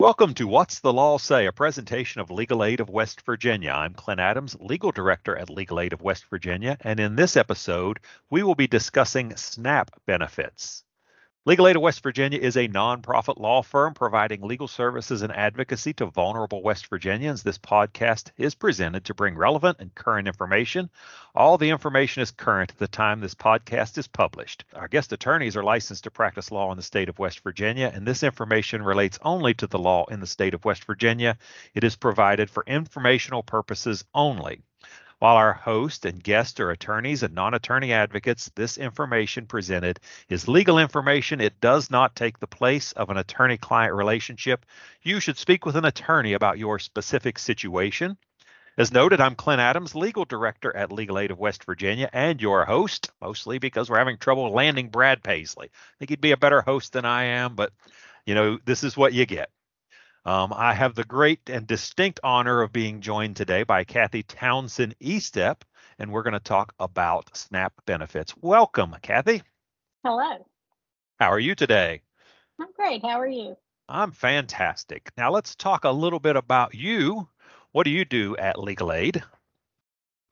Welcome to What's the Law Say, a presentation of Legal Aid of West Virginia. I'm Clint Adams, Legal Director at Legal Aid of West Virginia, and in this episode, we will be discussing SNAP benefits. Legal Aid of West Virginia is a nonprofit law firm providing legal services and advocacy to vulnerable West Virginians. This podcast is presented to bring relevant and current information. All the information is current at the time this podcast is published. Our guest attorneys are licensed to practice law in the state of West Virginia, and this information relates only to the law in the state of West Virginia. It is provided for informational purposes only. While our host and guest are attorneys and non attorney advocates, this information presented is legal information. It does not take the place of an attorney client relationship. You should speak with an attorney about your specific situation. As noted, I'm Clint Adams, legal director at Legal Aid of West Virginia, and your host, mostly because we're having trouble landing Brad Paisley. I think he'd be a better host than I am, but you know, this is what you get. Um, I have the great and distinct honor of being joined today by Cathy Townsend Estep, and we're going to talk about SNAP benefits. Welcome, Cathy. Hello. How are you today? I'm great. How are you? I'm fantastic. Now let's talk a little bit about you. What do you do at Legal Aid?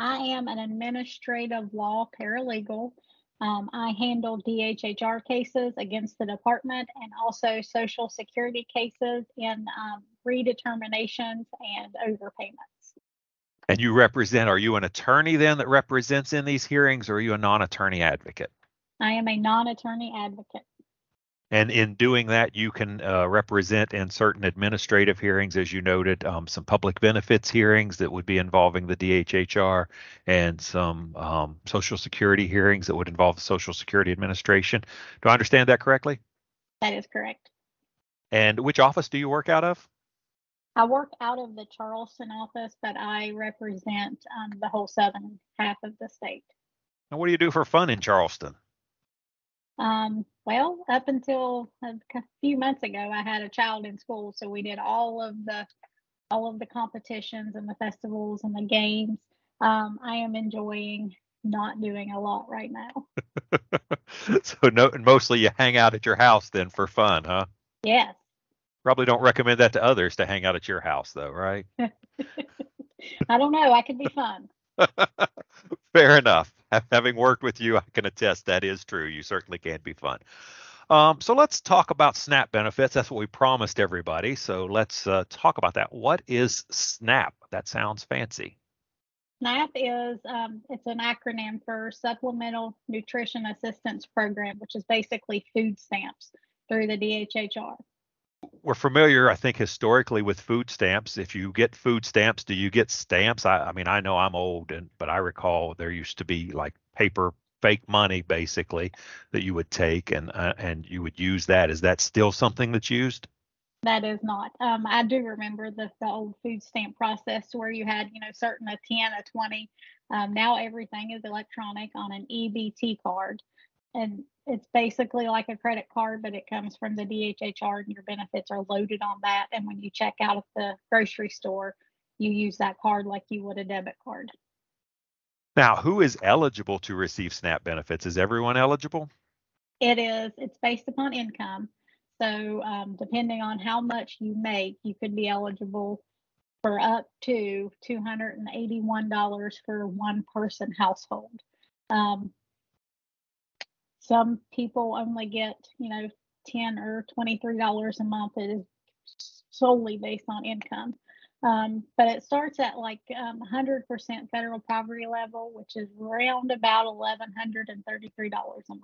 I am an administrative law paralegal um, I handle DHHR cases against the department and also Social Security cases in um, redeterminations and overpayments. And you represent, are you an attorney then that represents in these hearings or are you a non attorney advocate? I am a non attorney advocate. And in doing that, you can uh, represent in certain administrative hearings, as you noted, um, some public benefits hearings that would be involving the DHHR and some um, Social Security hearings that would involve the Social Security Administration. Do I understand that correctly? That is correct. And which office do you work out of? I work out of the Charleston office, but I represent um, the whole southern half of the state. And what do you do for fun in Charleston? Um, well, up until a few months ago, I had a child in school, so we did all of the all of the competitions and the festivals and the games. Um, I am enjoying not doing a lot right now. so no, mostly you hang out at your house then for fun, huh? Yes. Probably don't recommend that to others to hang out at your house though, right? I don't know. I could be fun. Fair enough. Having worked with you, I can attest that is true. You certainly can be fun. Um, so let's talk about SNAP benefits. That's what we promised everybody. So let's uh, talk about that. What is SNAP? That sounds fancy. SNAP is um, it's an acronym for Supplemental Nutrition Assistance Program, which is basically food stamps through the DHHR we're familiar, I think, historically with food stamps. If you get food stamps, do you get stamps? I, I mean, I know I'm old, and but I recall there used to be like paper fake money basically that you would take and uh, and you would use that. Is that still something that's used? That is not. Um, I do remember the, the old food stamp process where you had, you know, certain a 10, a 20. Um, now everything is electronic on an EBT card and it's basically like a credit card, but it comes from the DHHR and your benefits are loaded on that. And when you check out at the grocery store, you use that card like you would a debit card. Now, who is eligible to receive SNAP benefits? Is everyone eligible? It is. It's based upon income. So, um, depending on how much you make, you could be eligible for up to $281 for one person household. Um, some people only get, you know, 10 or $23 a month. It is solely based on income. Um, but it starts at like um, 100% federal poverty level, which is around about $1,133 a month.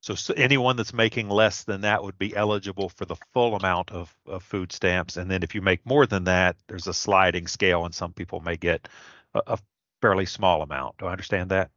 So, anyone that's making less than that would be eligible for the full amount of, of food stamps. And then if you make more than that, there's a sliding scale, and some people may get a, a fairly small amount. Do I understand that?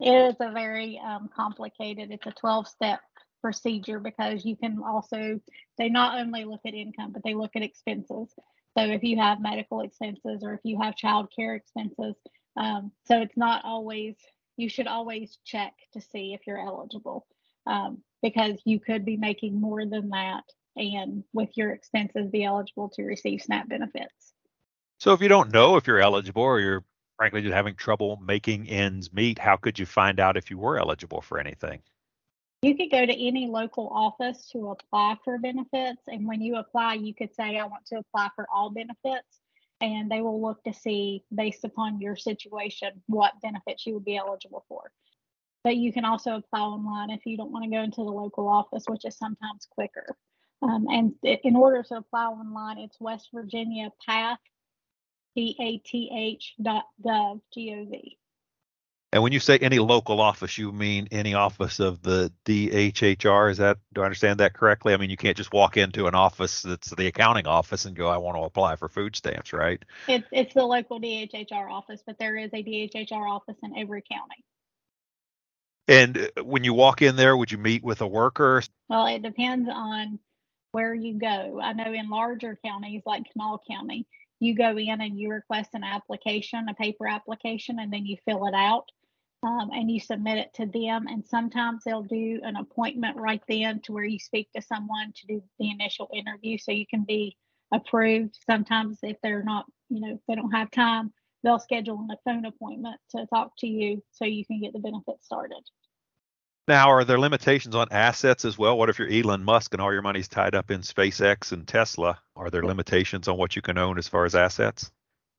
It is a very um, complicated, it's a 12 step procedure because you can also, they not only look at income, but they look at expenses. So if you have medical expenses or if you have child care expenses, um, so it's not always, you should always check to see if you're eligible um, because you could be making more than that and with your expenses be eligible to receive SNAP benefits. So if you don't know if you're eligible or you're frankly just having trouble making ends meet, how could you find out if you were eligible for anything? You could go to any local office to apply for benefits. And when you apply, you could say, I want to apply for all benefits. And they will look to see, based upon your situation, what benefits you would be eligible for. But you can also apply online if you don't want to go into the local office, which is sometimes quicker. Um, and in order to apply online, it's West Virginia PATH, P-A-T-H dot gov, G-O-V. And when you say any local office, you mean any office of the DHHR? Is that do I understand that correctly? I mean, you can't just walk into an office that's the accounting office and go, "I want to apply for food stamps," right? It's it's the local DHHR office, but there is a DHHR office in every county. And uh, when you walk in there, would you meet with a worker? Well, it depends on where you go. I know in larger counties like Kanawha County, you go in and you request an application, a paper application, and then you fill it out um, and you submit it to them. And sometimes they'll do an appointment right then to where you speak to someone to do the initial interview so you can be approved. Sometimes if they're not, you know, if they don't have time, they'll schedule a phone appointment to talk to you so you can get the benefits started. Now, are there limitations on assets as well? What if you're Elon Musk and all your money's tied up in SpaceX and Tesla? Are there limitations on what you can own as far as assets?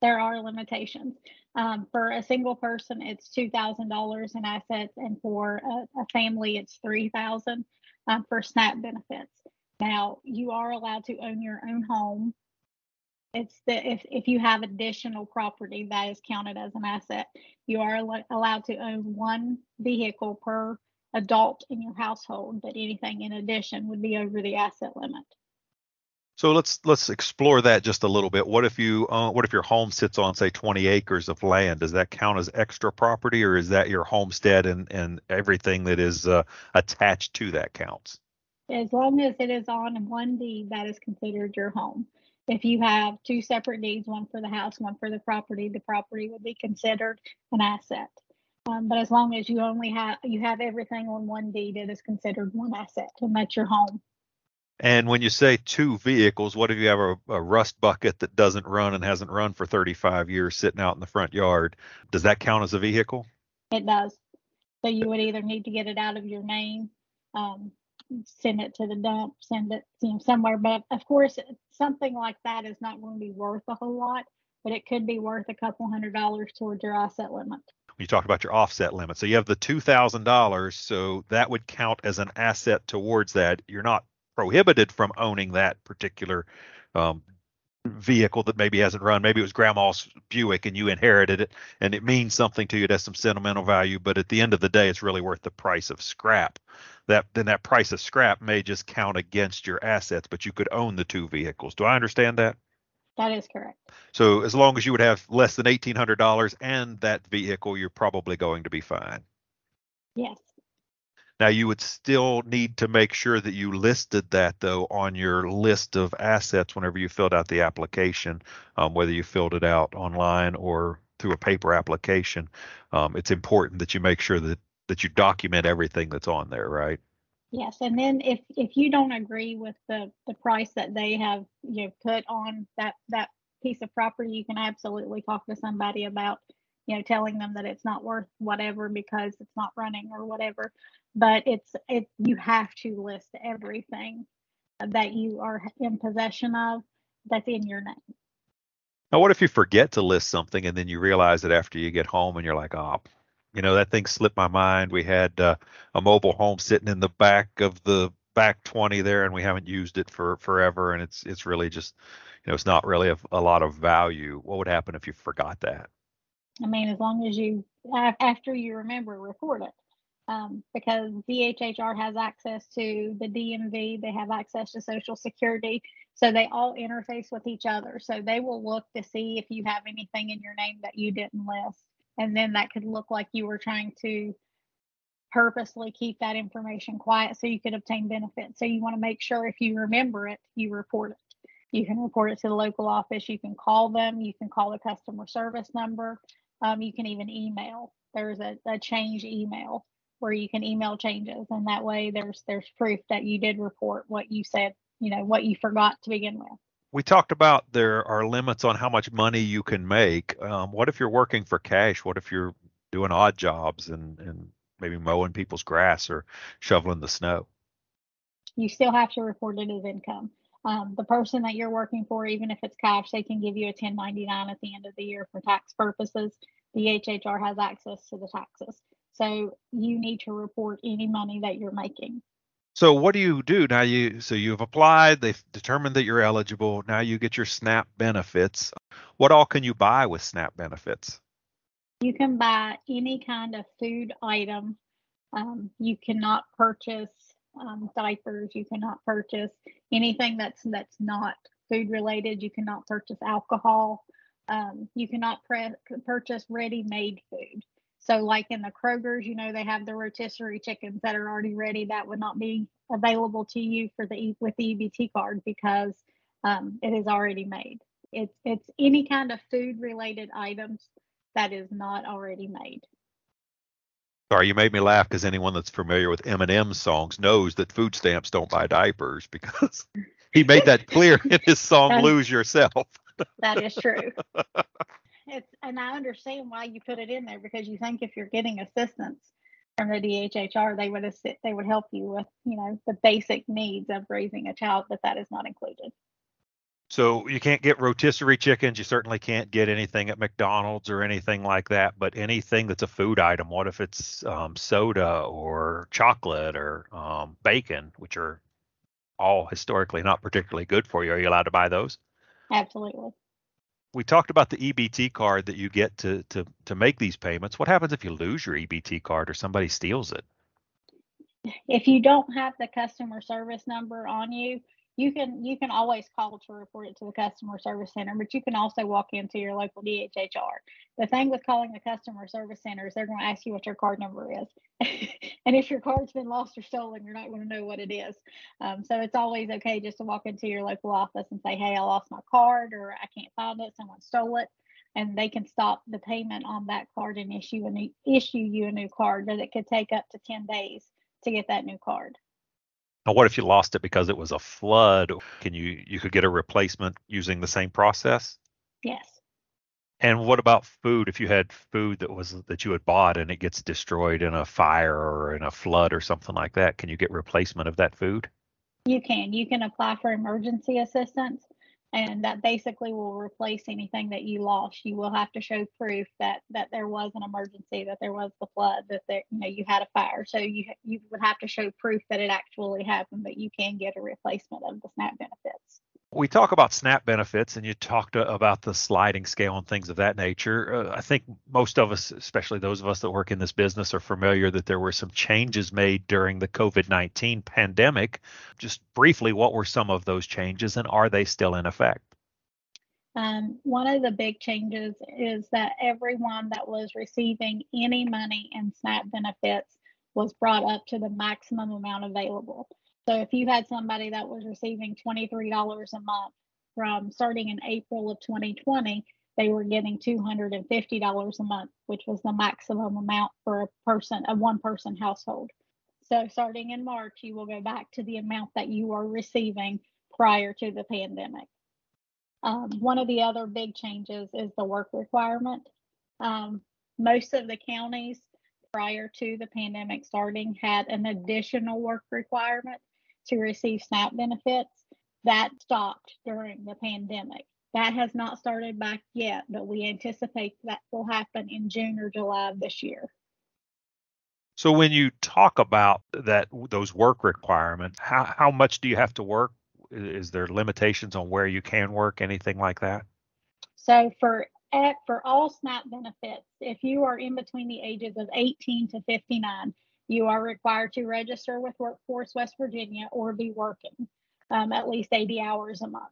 There are limitations. Um, for a single person, it's two thousand dollars in assets, and for a, a family, it's three thousand um, for SNAP benefits. Now, you are allowed to own your own home. It's the if if you have additional property that is counted as an asset. You are al- allowed to own one vehicle per adult in your household, but anything in addition would be over the asset limit. So let's let's explore that just a little bit. What if you uh, what if your home sits on say 20 acres of land? Does that count as extra property, or is that your homestead and and everything that is uh, attached to that counts? As long as it is on one deed, that is considered your home. If you have two separate deeds, one for the house, one for the property, the property would be considered an asset. Um, but as long as you only have you have everything on one deed, it is considered one asset, and that's your home. And when you say two vehicles, what if you have a, a, rust bucket that doesn't run and hasn't run for 35 years sitting out in the front yard? Does that count as a vehicle? It does. So you would either need to get it out of your name, um, send it to the dump, send it you know, somewhere. But of course, something like that is not going to be worth a whole lot, but it could be worth a couple hundred dollars towards your asset limit. You talked about your asset limit. So you have the $2,000. So that would count as an asset towards that. You're not prohibited from owning that particular um, vehicle that maybe hasn't run. Maybe it was grandma's Buick and you inherited it and it means something to you. It has some sentimental value, but at the end of the day, it's really worth the price of scrap. That then that price of scrap may just count against your assets, but you could own the two vehicles. Do I understand that? That is correct. So as long as you would have less than eighteen hundred dollars and that vehicle, you're probably going to be fine. Yes. Now you would still need to make sure that you listed that though on your list of assets whenever you filled out the application, um, whether you filled it out online or through a paper application. Um, it's important that you make sure that that you document everything that's on there, right? Yes, and then if if you don't agree with the the price that they have you know put on that that piece of property, you can absolutely talk to somebody about you know telling them that it's not worth whatever because it's not running or whatever. But it's it you have to list everything that you are in possession of that's in your name. Now what if you forget to list something and then you realize it after you get home and you're like oh you know that thing slipped my mind. We had uh, a mobile home sitting in the back of the back 20 there and we haven't used it for forever and it's it's really just you know it's not really a, a lot of value. What would happen if you forgot that? I mean as long as you after you remember report it. Um, because DHHR has access to the DMV, they have access to Social Security, so they all interface with each other. So they will look to see if you have anything in your name that you didn't list, and then that could look like you were trying to purposely keep that information quiet so you could obtain benefits. So you want to make sure if you remember it, you report it. You can report it to the local office. You can call them. You can call the customer service number. Um, you can even email. There's a, a change email where you can email changes and that way there's there's proof that you did report what you said you know what you forgot to begin with we talked about there are limits on how much money you can make um, what if you're working for cash what if you're doing odd jobs and and maybe mowing people's grass or shoveling the snow. You still have to report it as income. Um, the person that you're working for, even if it's cash, they can give you a 1099 at the end of the year for tax purposes. DHHR has access to the taxes. So you need to report any money that you're making. So what do you do now? You so you've applied, they've determined that you're eligible. Now you get your SNAP benefits. What all can you buy with SNAP benefits? You can buy any kind of food item. Um, you cannot purchase um, diapers. You cannot purchase anything that's that's not food related. You cannot purchase alcohol. Um, you cannot pre- purchase ready-made food. So, like in the Kroger's, you know, they have the rotisserie chickens that are already ready. That would not be available to you for the with the EBT card because um, it is already made. It's it's any kind of food related items that is not already made. Sorry, you made me laugh because anyone that's familiar with Eminem songs knows that food stamps don't buy diapers because he made that clear in his song "Lose Yourself." that is true. It's and I understand why you put it in there because you think if you're getting assistance from the DHHR, they would assist, they would help you with you know the basic needs of raising a child, but that is not included. So you can't get rotisserie chickens. You certainly can't get anything at McDonald's or anything like that. But anything that's a food item, what if it's um, soda or chocolate or um, bacon, which are all historically not particularly good for you? Are you allowed to buy those? Absolutely we talked about the EBT card that you get to to to make these payments. What happens if you lose your EBT card or somebody steals it? If you don't have the customer service number on you, you can you can always call to report it to the customer service center, but you can also walk into your local DHHR. The thing with calling the customer service center is they're going to ask you what your card number is, and if your card's been lost or stolen, you're not going to know what it is. Um, so it's always okay just to walk into your local office and say, "Hey, I lost my card, or I can't find it. Someone stole it." And they can stop the payment on that card and issue a new, issue you a new card, but it could take up to 10 days to get that new card. Now, what if you lost it because it was a flood? Can you you could get a replacement using the same process? Yes. And what about food? If you had food that was that you had bought and it gets destroyed in a fire or in a flood or something like that, can you get replacement of that food? You can. You can apply for emergency assistance and that basically will replace anything that you lost. You will have to show proof that that there was an emergency, that there was the flood, that there you know you had a fire. So you you would have to show proof that it actually happened, but you can get a replacement of the SNAP benefits we talk about SNAP benefits and you talked about the sliding scale and things of that nature. Uh, I think most of us, especially those of us that work in this business, are familiar that there were some changes made during the COVID 19 pandemic. Just briefly, what were some of those changes and are they still in effect? Um, one of the big changes is that everyone that was receiving any money in SNAP benefits was brought up to the maximum amount available. So if you had somebody that was receiving $23 a month from starting in April of 2020, they were getting $250 a month, which was the maximum amount for a person, a one person household. So starting in March, you will go back to the amount that you were receiving prior to the pandemic. Um, one of the other big changes is the work requirement. Um, most of the counties prior to the pandemic starting had an additional work requirement to receive SNAP benefits. That stopped during the pandemic. That has not started back yet, but we anticipate that will happen in June or July of this year. So when you talk about that those work requirements, how how much do you have to work? Is there limitations on where you can work, anything like that? So for eh, for all SNAP benefits, if you are in between the ages of 18 to 59, you are required to register with Workforce West Virginia or be working um, at least 80 hours a month.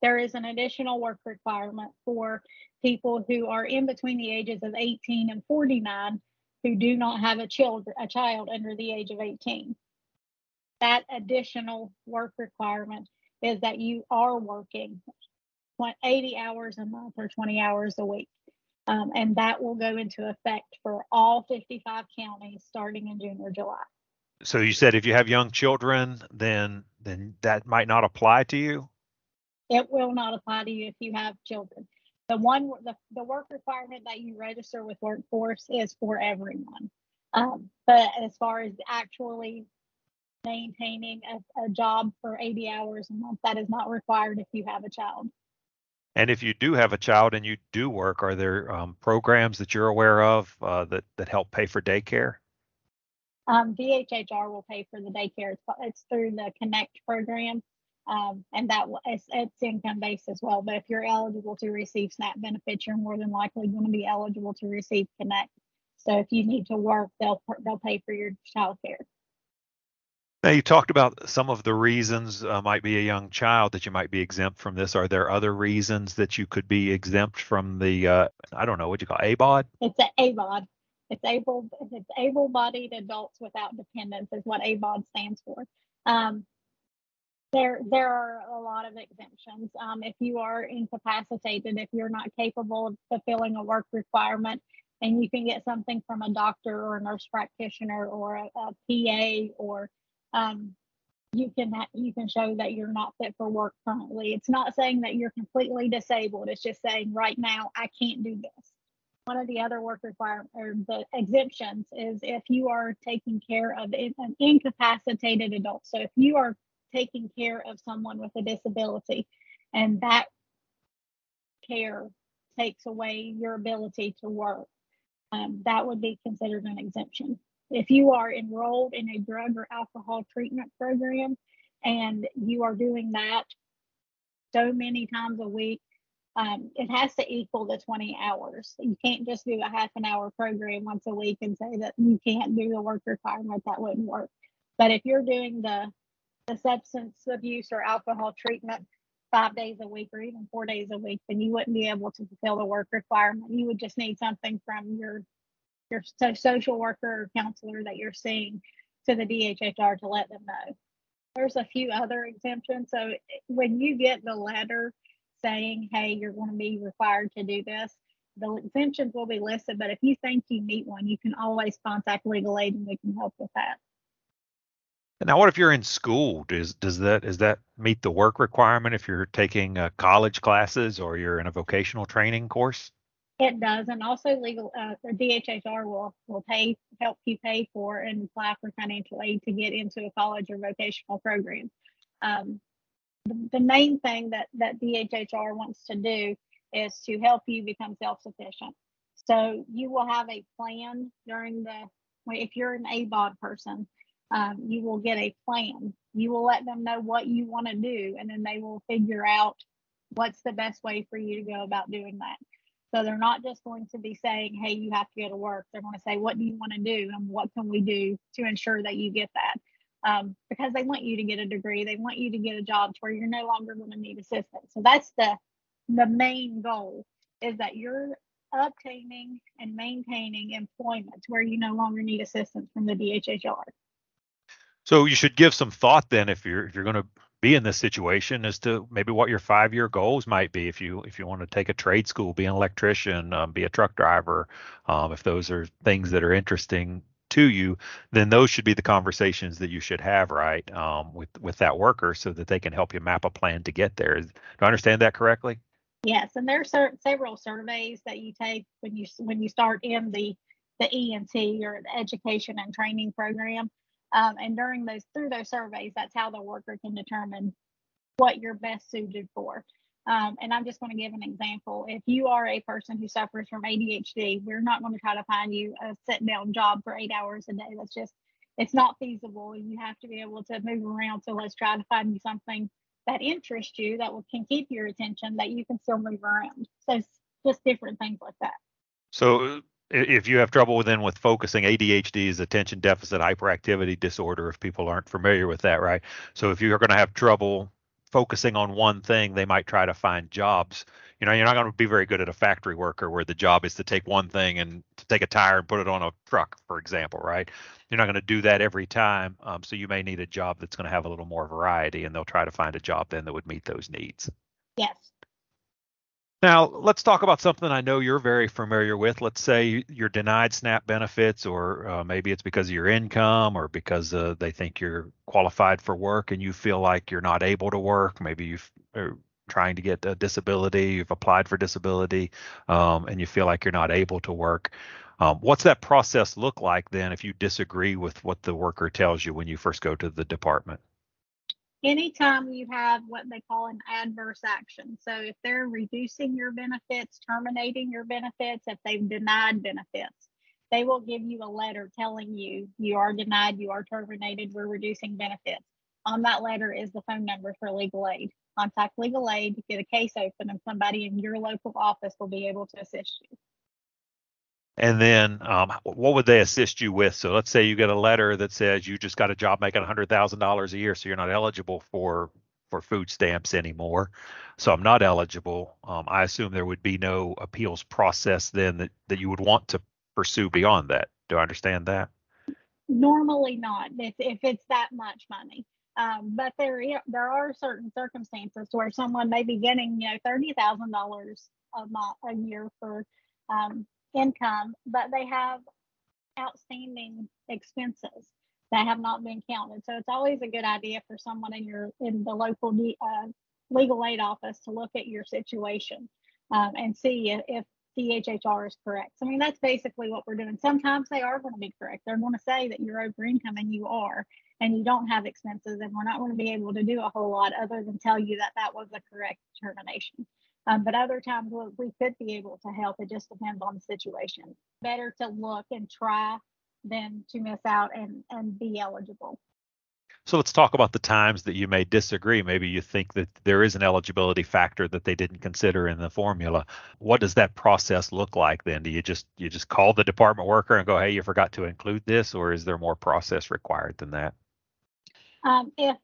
There is an additional work requirement for people who are in between the ages of 18 and 49 who do not have a child, a child under the age of 18. That additional work requirement is that you are working 80 hours a month or 20 hours a week. Um, and that will go into effect for all 55 counties starting in June or July. So you said if you have young children, then then that might not apply to you. It will not apply to you if you have children. The one the, the work requirement that you register with workforce is for everyone. Um, but as far as actually maintaining a, a job for 80 hours a month, that is not required if you have a child. And if you do have a child and you do work, are there um, programs that you're aware of uh, that that help pay for daycare? Um, DHHR will pay for the daycare. It's, it's through the Connect program, um, and that it's, it's income based as well. But if you're eligible to receive SNAP benefits, you're more than likely going to be eligible to receive Connect. So if you need to work, they'll they'll pay for your child care. Now you talked about some of the reasons uh, might be a young child that you might be exempt from this. Are there other reasons that you could be exempt from the uh, I don't know what you call ABAWD? It's an ABAWD. It's able it's able-bodied adults without dependents is what ABAWD stands for. Um, there there are a lot of exemptions. Um, if you are incapacitated, if you're not capable of fulfilling a work requirement, and you can get something from a doctor or a nurse practitioner or a, a PA or um, you can you can show that you're not fit for work currently. It's not saying that you're completely disabled. It's just saying right now I can't do this. One of the other work requirement or the exemptions is if you are taking care of an incapacitated adult. So if you are taking care of someone with a disability, and that care takes away your ability to work, um, that would be considered an exemption. If you are enrolled in a drug or alcohol treatment program and you are doing that so many times a week, um, it has to equal the 20 hours. You can't just do a half an hour program once a week and say that you can't do the work requirement. That wouldn't work. But if you're doing the the substance abuse or alcohol treatment five days a week or even four days a week, then you wouldn't be able to fulfill the work requirement. You would just need something from your your social worker or counselor that you're seeing to the DHHR to let them know. There's a few other exemptions. So when you get the letter saying, hey, you're going to be required to do this, the exemptions will be listed. But if you think you need one, you can always contact legal aid and we can help with that. Now, what if you're in school? Does does that is that meet the work requirement if you're taking uh, college classes or you're in a vocational training course? It does, and also legal uh, the DHHR will will pay help you pay for and apply for financial aid to get into a college or vocational program. Um, the, the main thing that that DHHR wants to do is to help you become self-sufficient. So you will have a plan during the if you're an ABAWD person, um, you will get a plan. You will let them know what you want to do, and then they will figure out what's the best way for you to go about doing that. So they're not just going to be saying, hey, you have to go to work. They're going to say, what do you want to do and what can we do to ensure that you get that? Um, because they want you to get a degree. They want you to get a job to where you're no longer going to need assistance. So that's the the main goal is that you're obtaining and maintaining employment where you no longer need assistance from the DHHR. So you should give some thought then if you're if you're going to be in this situation as to maybe what your five year goals might be if you if you want to take a trade school be an electrician um, be a truck driver um, if those are things that are interesting to you then those should be the conversations that you should have right um, with with that worker so that they can help you map a plan to get there. Do i understand that correctly? Yes and there are several surveys that you take when you when you start in the the ent or the education and training program um, and during those through those surveys, that's how the worker can determine what you're best suited for. Um, and I'm just going to give an example. If you are a person who suffers from ADHD, we're not going to try to find you a sit down job for eight hours a day. That's just, it's not feasible. You have to be able to move around. So let's try to find you something that interests you, that will, can keep your attention, that you can still move around. So just different things like that. So if you have trouble with with focusing, ADHD is attention deficit hyperactivity disorder. If people aren't familiar with that, right? So if you're going to have trouble focusing on one thing, they might try to find jobs. You know, you're not going to be very good at a factory worker where the job is to take one thing and to take a tire and put it on a truck, for example, right? You're not going to do that every time. Um, so you may need a job that's going to have a little more variety, and they'll try to find a job then that would meet those needs. Yes. Now, let's talk about something I know you're very familiar with. Let's say you're denied SNAP benefits, or uh, maybe it's because of your income or because uh, they think you're qualified for work and you feel like you're not able to work. Maybe you are trying to get a disability, you've applied for disability, um, and you feel like you're not able to work. Um, what's that process look like then if you disagree with what the worker tells you when you first go to the department? Anytime you have what they call an adverse action. So if they're reducing your benefits, terminating your benefits, if they've denied benefits, they will give you a letter telling you you are denied, you are terminated, we're reducing benefits. On that letter is the phone number for legal aid. Contact legal aid, get a case open, and somebody in your local office will be able to assist you. And then, um, what would they assist you with? So, let's say you get a letter that says you just got a job making hundred thousand dollars a year, so you're not eligible for for food stamps anymore. So, I'm not eligible. Um, I assume there would be no appeals process then that that you would want to pursue beyond that. Do I understand that? Normally, not. If if it's that much money. Um, but there there are certain circumstances where someone may be getting you know thirty thousand dollars a month a year for um, income, but they have outstanding expenses that have not been counted. So it's always a good idea for someone in your in the local uh, legal aid office to look at your situation um, and see if, if DHHR is correct. I mean, that's basically what we're doing. Sometimes they are going to be correct. They're going to say that you're over income and you are, and you don't have expenses, and we're not going to be able to do a whole lot other than tell you that that was a correct determination. Um, but other times we could be able to help. It just depends on the situation. Better to look and try than to miss out and, and be eligible. So let's talk about the times that you may disagree. Maybe you think that there is an eligibility factor that they didn't consider in the formula. What does that process look like then? Do you just you just call the department worker and go, "Hey, you forgot to include this," or is there more process required than that? Um, if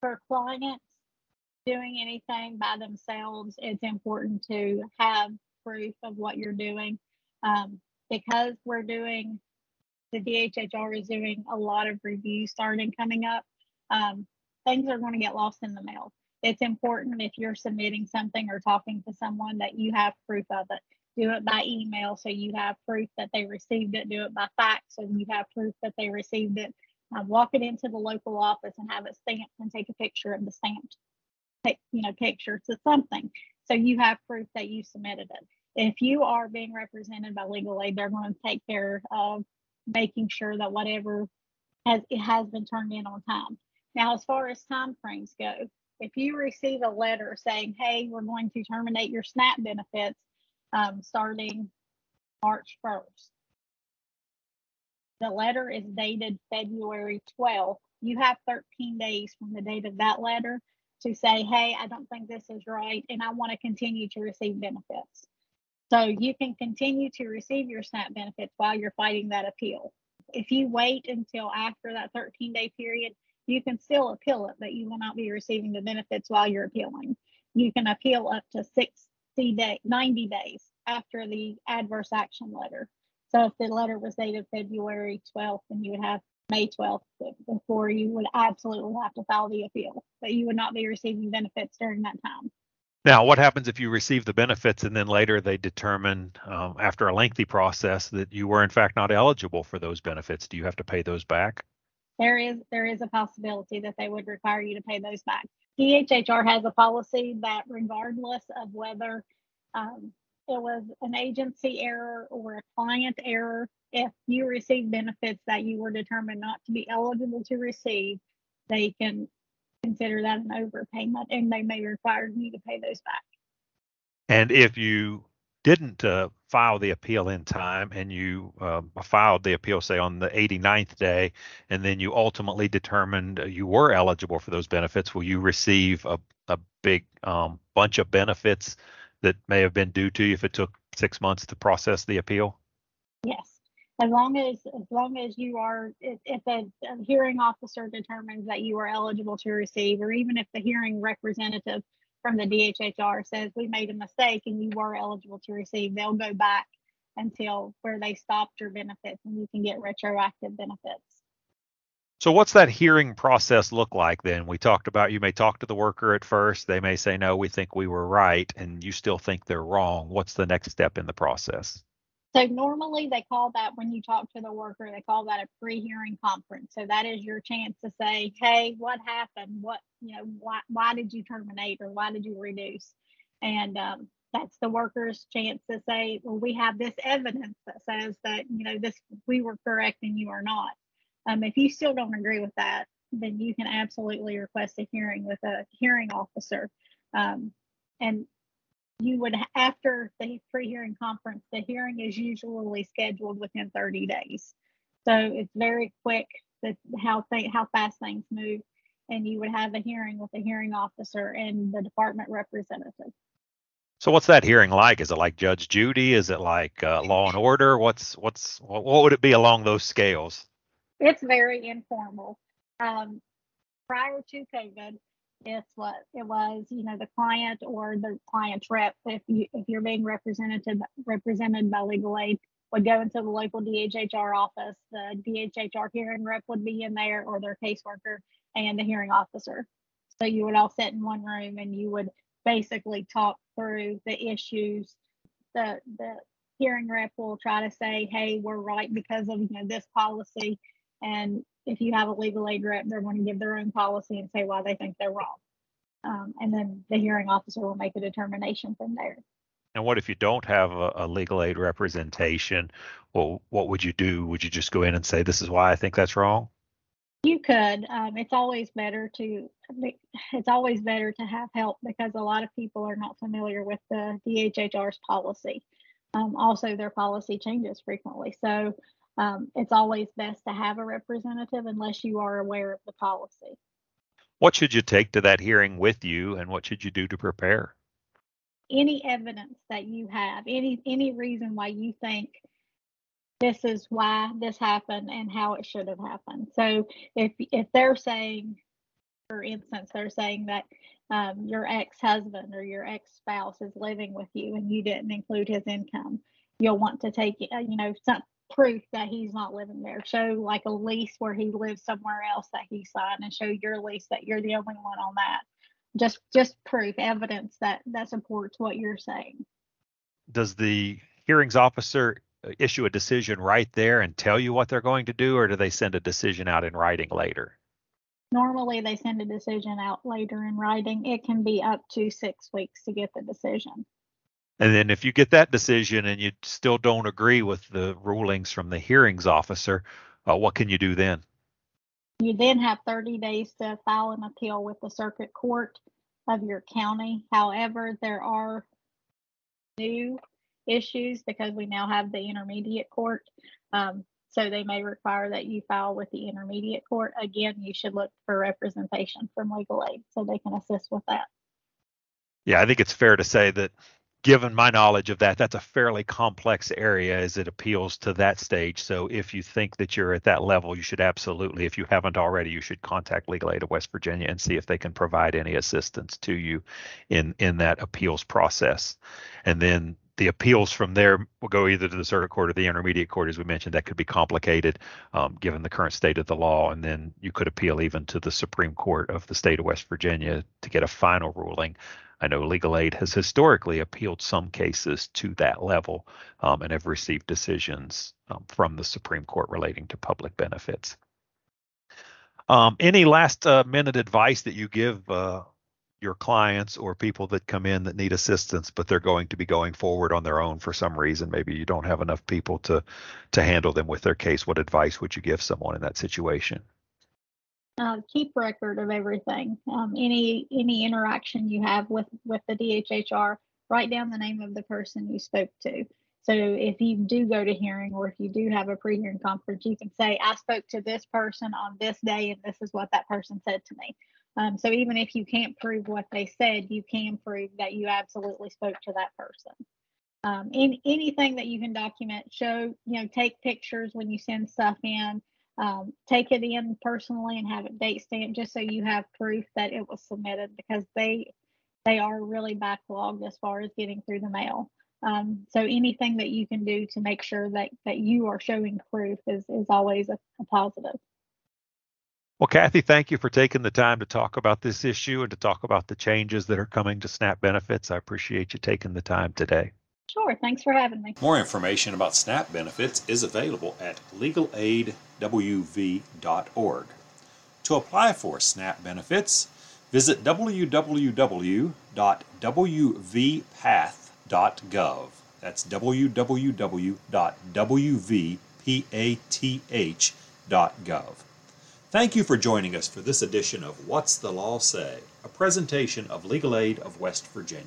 for clients doing anything by themselves, it's important to have proof of what you're doing. Um, because we're doing, the DHHR is doing a lot of reviews starting coming up, um, things are going to get lost in the mail. It's important if you're submitting something or talking to someone that you have proof of it. Do it by email so you have proof that they received it. Do it by fax so you have proof that they received it. Uh, walk it into the local office and have it stamped and take a picture of the stamped you know, pictures to something. So you have proof that you submitted it. If you are being represented by legal aid, they're going to take care of making sure that whatever has it has been turned in on time. Now, as far as time frames go, if you receive a letter saying, "Hey, we're going to terminate your SNAP benefits um, starting March 1st," the letter is dated February 12th. You have 13 days from the date of that letter to say, hey, I don't think this is right, and I want to continue to receive benefits. So you can continue to receive your SNAP benefits while you're fighting that appeal. If you wait until after that 13 day period, you can still appeal it, but you will not be receiving the benefits while you're appealing. You can appeal up to 60 day, 90 days after the adverse action letter. So if the letter was dated February 12th, then you would have May 12th before you would absolutely have to file the appeal, but you would not be receiving benefits during that time. Now, what happens if you receive the benefits and then later they determine, um, after a lengthy process, that you were in fact not eligible for those benefits? Do you have to pay those back? There is there is a possibility that they would require you to pay those back. DHHR has a policy that, regardless of whether um, it was an agency error or a client error, if you receive benefits that you were determined not to be eligible to receive, they can consider that an overpayment and they may require you to pay those back. And if you didn't uh, file the appeal in time and you uh, filed the appeal, say, on the 89th day, and then you ultimately determined you were eligible for those benefits, will you receive a, a big um, bunch of benefits that may have been due to you if it took six months to process the appeal? Yes as long as as long as you are if, if a, a, hearing officer determines that you are eligible to receive or even if the hearing representative from the DHHR says we made a mistake and you were eligible to receive they'll go back until where they stopped your benefits and you can get retroactive benefits so what's that hearing process look like then we talked about you may talk to the worker at first they may say no we think we were right and you still think they're wrong what's the next step in the process so normally they call that when you talk to the worker, they call that a pre-hearing conference. So that is your chance to say, "Hey, what happened? What you know? Why why did you terminate or why did you reduce?" And um, that's the worker's chance to say, well, we have this evidence that says that, you know, this we were correct and you are not. Um, if you still don't agree with that, then you can absolutely request a hearing with a hearing officer. Um, and you would, after the pre-hearing conference, the hearing is usually scheduled within 30 days. So it's very quick that how th- how fast things move, and you would have a hearing with a hearing officer and the department representative. So what's that hearing like? Is it like Judge Judy? Is it like uh, Law and Order? What's what's what would it be along those scales? It's very informal. Um, prior to COVID, it's what it was. You know, the client or the client's rep, if you if you're being represented represented by legal aid, would go into the local DHHR office. The DHHR hearing rep would be in there, or their caseworker and the hearing officer. So you would all sit in one room and you would basically talk through the issues. The the hearing rep will try to say, "Hey, we're right because of you know this policy," and if you have a legal aid rep, they're going to give their own policy and say why they think they're wrong. Um, and then the hearing officer will make a determination from there. And what if you don't have a, a, legal aid representation? Well, what would you do? Would you just go in and say, "This is why I think that's wrong"? You could. Um, it's always better to. It's always better to have help because a lot of people are not familiar with the DHHR's policy. Um, also, their policy changes frequently, so um, it's always best to have a representative unless you are aware of the policy. What should you take to that hearing with you, and what should you do to prepare? Any evidence that you have, any any reason why you think this is why this happened and how it should have happened. So if if they're saying, for instance, they're saying that um, your ex-husband or your ex-spouse is living with you and you didn't include his income, you'll want to take uh, you know some proof that he's not living there. Show like a lease where he lives somewhere else that he signed, and show your lease that you're the only one on that. Just just proof, evidence that that supports what you're saying. Does the hearings officer issue a decision right there and tell you what they're going to do, or do they send a decision out in writing later? Normally, they send a decision out later in writing. It can be up to six weeks to get the decision. And then if you get that decision and you still don't agree with the rulings from the hearings officer, uh, what can you do then? You then have 30 days to file an appeal with the circuit court of your county. However, there are new issues because we now have the intermediate court. Um, so they may require that you file with the intermediate court. Again, you should look for representation from legal aid so they can assist with that. Yeah, I think it's fair to say that given my knowledge of that, that's a fairly complex area as it appeals to that stage. So if you think that you're at that level, you should absolutely, if you haven't already, you should contact Legal Aid of West Virginia and see if they can provide any assistance to you in in that appeals process. And then the appeals from there will go either to the circuit court or the intermediate court, as we mentioned. That could be complicated um, given the current state of the law. And then you could appeal even to the Supreme Court of the state of West Virginia to get a final ruling. I know Legal Aid has historically appealed some cases to that level um, and have received decisions um, from the Supreme Court relating to public benefits. Um, any last uh, minute advice that you give uh, your clients or people that come in that need assistance, but they're going to be going forward on their own for some reason? Maybe you don't have enough people to to handle them with their case. What advice would you give someone in that situation? Uh, keep record of everything. Um, any any interaction you have with with the DHHR, write down the name of the person you spoke to. So if you do go to hearing or if you do have a pre-hearing conference, you can say, "I spoke to this person on this day, and this is what that person said to me." Um, so even if you can't prove what they said, you can prove that you absolutely spoke to that person. Um, in, anything that you can document, show, you know, take pictures when you send stuff in um, take it in personally and have it date stamped just so you have proof that it was submitted because they they are really backlogged as far as getting through the mail. Um, so anything that you can do to make sure that that you are showing proof is is always a, a positive. Well, Cathy, thank you for taking the time to talk about this issue and to talk about the changes that are coming to SNAP benefits. I appreciate you taking the time today. Sure. Thanks for having me. More information about SNAP benefits is available at legalaidwv.org. To apply for SNAP benefits, visit www.wvpath.gov. That's www.wvpath.gov. Thank you for joining us for this edition of What's the Law Say, a presentation of Legal Aid of West Virginia.